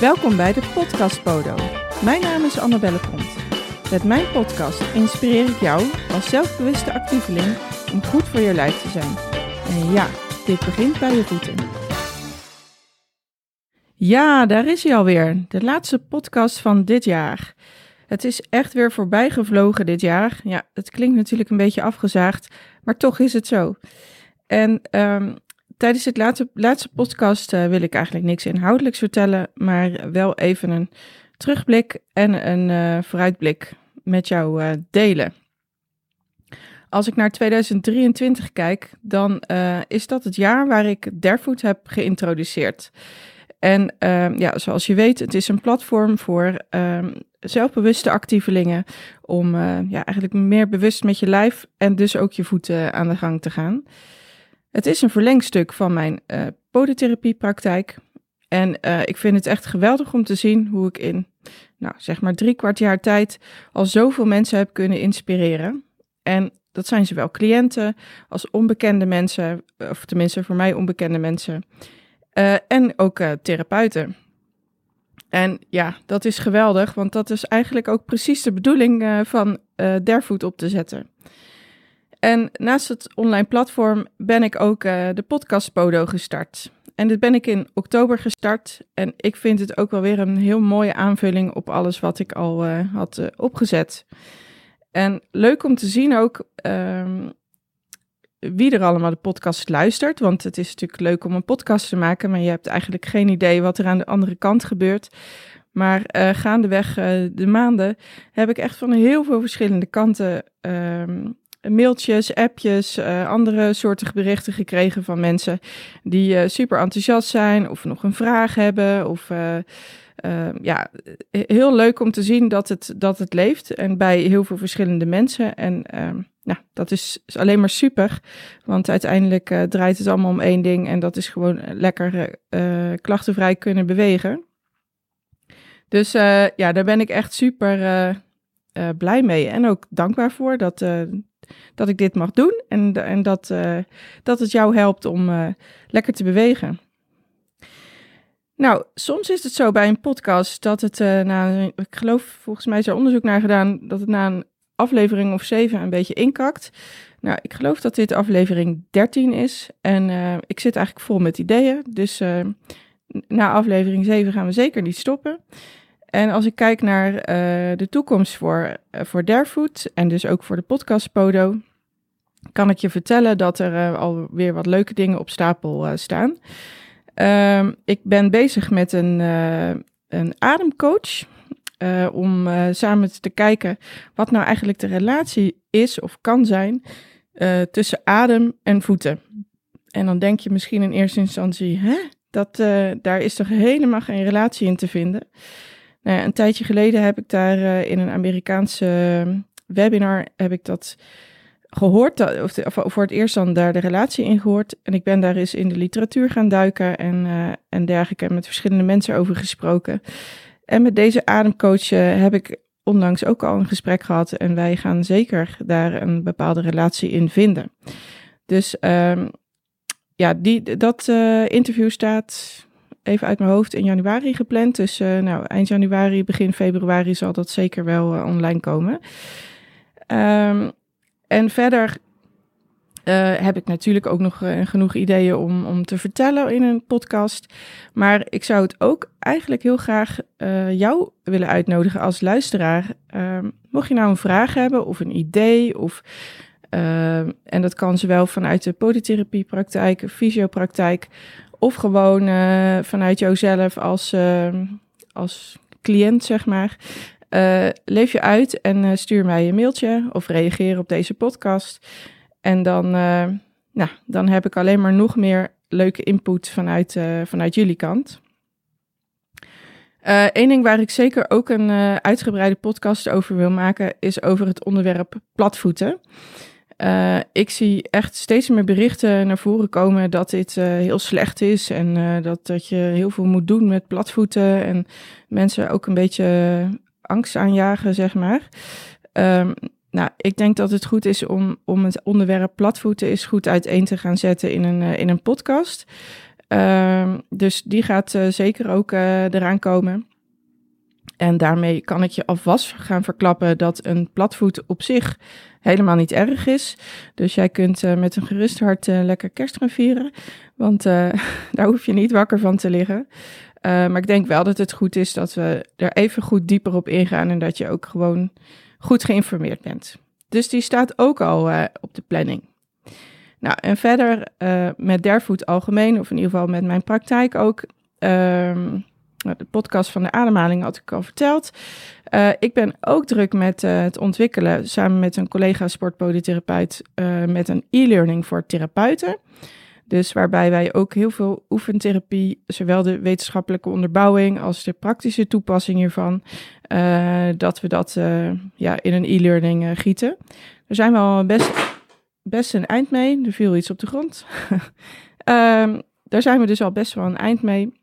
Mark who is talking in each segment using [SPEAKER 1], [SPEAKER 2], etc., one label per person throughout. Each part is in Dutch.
[SPEAKER 1] Welkom bij de Podcast Podo. Mijn naam is Annabelle Pont. Met mijn podcast inspireer ik jou als zelfbewuste actieveling om goed voor je lijf te zijn. En ja, dit begint bij je voeten. Ja, daar is hij alweer. De laatste podcast van dit jaar. Het is echt weer voorbij gevlogen dit jaar. Ja, het klinkt natuurlijk een beetje afgezaagd, maar toch is het zo. En um, tijdens het laatste, laatste podcast uh, wil ik eigenlijk niks inhoudelijks vertellen, maar wel even een terugblik en een uh, vooruitblik met jou uh, delen. Als ik naar 2023 kijk, dan is dat het jaar waar ik Derfood heb geïntroduceerd. En uh, ja, zoals je weet, het is een platform voor uh, zelfbewuste actievelingen om ja, eigenlijk meer bewust met je lijf en dus ook je voeten aan de gang te gaan. Het is een verlengstuk van mijn uh, podotherapiepraktijk. En uh, ik vind het echt geweldig om te zien hoe ik in, nou, zeg maar drie kwart jaar tijd al zoveel mensen heb kunnen inspireren. En dat zijn zowel cliënten als onbekende mensen, of tenminste voor mij onbekende mensen. En ook therapeuten. En ja, dat is geweldig, want dat is eigenlijk ook precies de bedoeling van Derfood op te zetten. En naast het online platform ben ik ook de podcast Podo gestart. En dit ben ik in oktober gestart. En ik vind het ook wel weer een heel mooie aanvulling op alles wat ik al had opgezet. En leuk om te zien ook ehm, wie er allemaal de podcast luistert. Want het is natuurlijk leuk om een podcast te maken, maar je hebt eigenlijk geen idee wat er aan de andere kant gebeurt. Maar gaandeweg de maanden heb ik echt van heel veel verschillende kanten um, mailtjes, appjes, uh, andere soorten berichten gekregen van mensen die super enthousiast zijn of nog een vraag hebben. Of ja, heel leuk om te zien dat het, dat het leeft en bij heel veel verschillende mensen. En ehm, nou, dat is, alleen maar super, want uiteindelijk draait het allemaal om één ding en dat is gewoon lekker klachtenvrij kunnen bewegen. Dus ja, daar ben ik echt super blij mee en ook dankbaar voor dat, dat ik dit mag doen en, en dat, dat het jou helpt om lekker te bewegen. Nou, soms is het zo bij een podcast dat het na, ik geloof volgens mij is er onderzoek naar gedaan, dat het na een aflevering of 7 een beetje inkakt. Nou, ik geloof dat dit aflevering 13 is. En ik zit eigenlijk vol met ideeën. Dus na aflevering 7 gaan we zeker niet stoppen. En als ik kijk naar uh, de toekomst voor, voor Derfood en dus ook voor de podcast Podo, kan ik je vertellen dat er alweer wat leuke dingen op stapel staan. Ehm, ik ben bezig met een, een ademcoach. Om samen te kijken wat nou eigenlijk de relatie is of kan zijn tussen adem en voeten. En dan denk je misschien in eerste instantie, hè, dat, daar is toch helemaal geen relatie in te vinden. Nou een tijdje geleden heb ik daar in een Amerikaanse webinar heb ik dat gehoord, of, voor het eerst dan daar de relatie in gehoord. En ik ben daar eens in de literatuur gaan duiken en, en dergelijke, en met verschillende mensen over gesproken. En met deze ademcoach uh, heb ik onlangs ook al een gesprek gehad en wij gaan zeker daar een bepaalde relatie in vinden. Dus um, ja, die, dat uh, interview staat even uit mijn hoofd in januari gepland. Dus uh, nou, eind januari, begin februari zal dat zeker wel online komen. Um, en verder uh, heb ik natuurlijk ook nog genoeg ideeën om, om te vertellen in een podcast. Maar ik zou het ook eigenlijk heel graag jou willen uitnodigen als luisteraar. Ehm, mocht je nou een vraag hebben of een idee, of, ehm, en dat kan zowel vanuit de polytherapiepraktijk, fysiopraktijk, of gewoon vanuit jouzelf als, ehm, als cliënt, zeg maar. leef je uit en stuur mij een mailtje of reageer op deze podcast. En dan, nou, dan heb ik alleen maar nog meer leuke input vanuit, vanuit jullie kant. Eén ding waar ik zeker ook een uitgebreide podcast over wil maken, is over het onderwerp platvoeten. Ik zie echt steeds meer berichten naar voren komen dat dit heel slecht is en dat, dat je heel veel moet doen met platvoeten en mensen ook een beetje angst aanjagen, zeg maar. Um, nou, ik denk dat het goed is om, om het onderwerp platvoeten is goed uiteen te gaan zetten in een, in een podcast. Ehm, dus die gaat zeker ook eraan komen. En daarmee kan ik je alvast gaan verklappen dat een platvoet op zich helemaal niet erg is. Dus jij kunt met een gerust hart lekker kerst gaan vieren. Want daar hoef je niet wakker van te liggen. maar ik denk wel dat het goed is dat we er even goed dieper op ingaan. En dat je ook gewoon goed geïnformeerd bent. Dus die staat ook al op de planning. Nou, en verder met Derfood algemeen, of in ieder geval met mijn praktijk ook. Um, de podcast van de ademhaling had ik al verteld. Uh, ik ben ook druk met het ontwikkelen, samen met een collega sportpolytherapeut, met een e-learning voor therapeuten. Dus waarbij wij ook heel veel oefentherapie, zowel de wetenschappelijke onderbouwing als de praktische toepassing hiervan, dat we dat ja, in een e-learning gieten. Daar zijn we al best, best een eind mee. Er viel iets op de grond. um, daar zijn we dus al best wel een eind mee.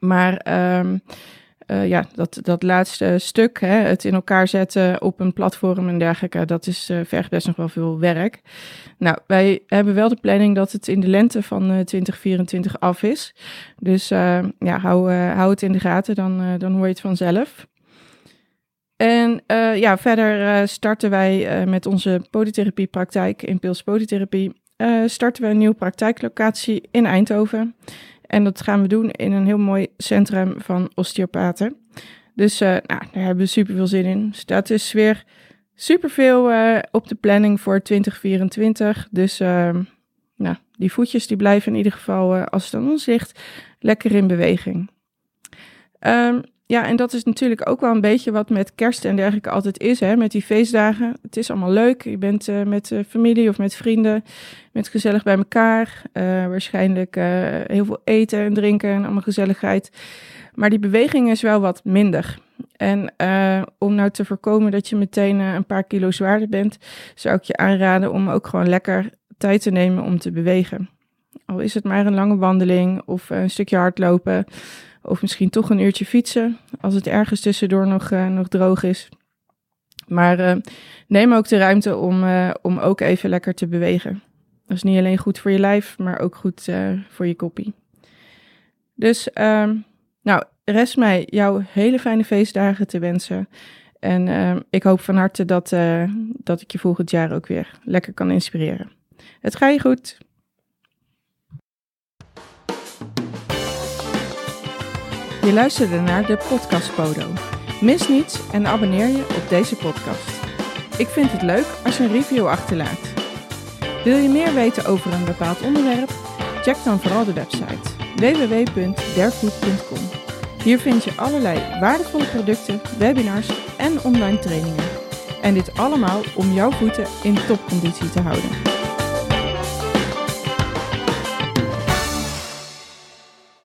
[SPEAKER 1] Maar um, uh, ja, dat, dat laatste stuk, hè, het in elkaar zetten op een platform en dergelijke, dat is uh, vergt best nog wel veel werk. Nou, wij hebben wel de planning dat het in de lente van uh, 2024 af is. Dus ja, hou, het in de gaten, dan, dan hoor je het vanzelf. En ja, verder starten wij met onze polytherapiepraktijk, Impuls Polytherapie, starten we een nieuwe praktijklocatie in Eindhoven. En dat gaan we doen in een heel mooi centrum van osteopaten. Dus nou, daar hebben we super veel zin in. Dus dat is weer super veel op de planning voor 2024. Dus nou, die voetjes die blijven in ieder geval, als het aan ons ligt, lekker in beweging. Um, ja, en dat is natuurlijk ook wel een beetje wat met kerst en dergelijke altijd is, hè, met die feestdagen. Het is allemaal leuk. Je bent uh, met uh, familie of met vrienden, met gezellig bij elkaar. Uh, waarschijnlijk heel veel eten en drinken en allemaal gezelligheid. Maar die beweging is wel wat minder. En om nou te voorkomen dat je meteen een paar kilo zwaarder bent, zou ik je aanraden om ook gewoon lekker tijd te nemen om te bewegen. Al is het maar een lange wandeling of een stukje hardlopen of misschien toch een uurtje fietsen, als het ergens tussendoor nog, uh, nog droog is. Maar uh, neem ook de ruimte om, uh, om ook even lekker te bewegen. Dat is niet alleen goed voor je lijf, maar ook goed voor je koppie. Dus, ehm, nou, rest mij jouw hele fijne feestdagen te wensen. En ehm, ik hoop van harte dat, dat ik je volgend jaar ook weer lekker kan inspireren. Het gaat je goed. Je luisterde naar de Podcast Podo. Mis niets en abonneer je op deze podcast. Ik vind het leuk als je een review achterlaat. Wil je meer weten over een bepaald onderwerp? Check dan vooral de website www.derfood.com. Hier vind je allerlei waardevolle producten, webinars en online trainingen. En dit allemaal om jouw voeten in topconditie te houden.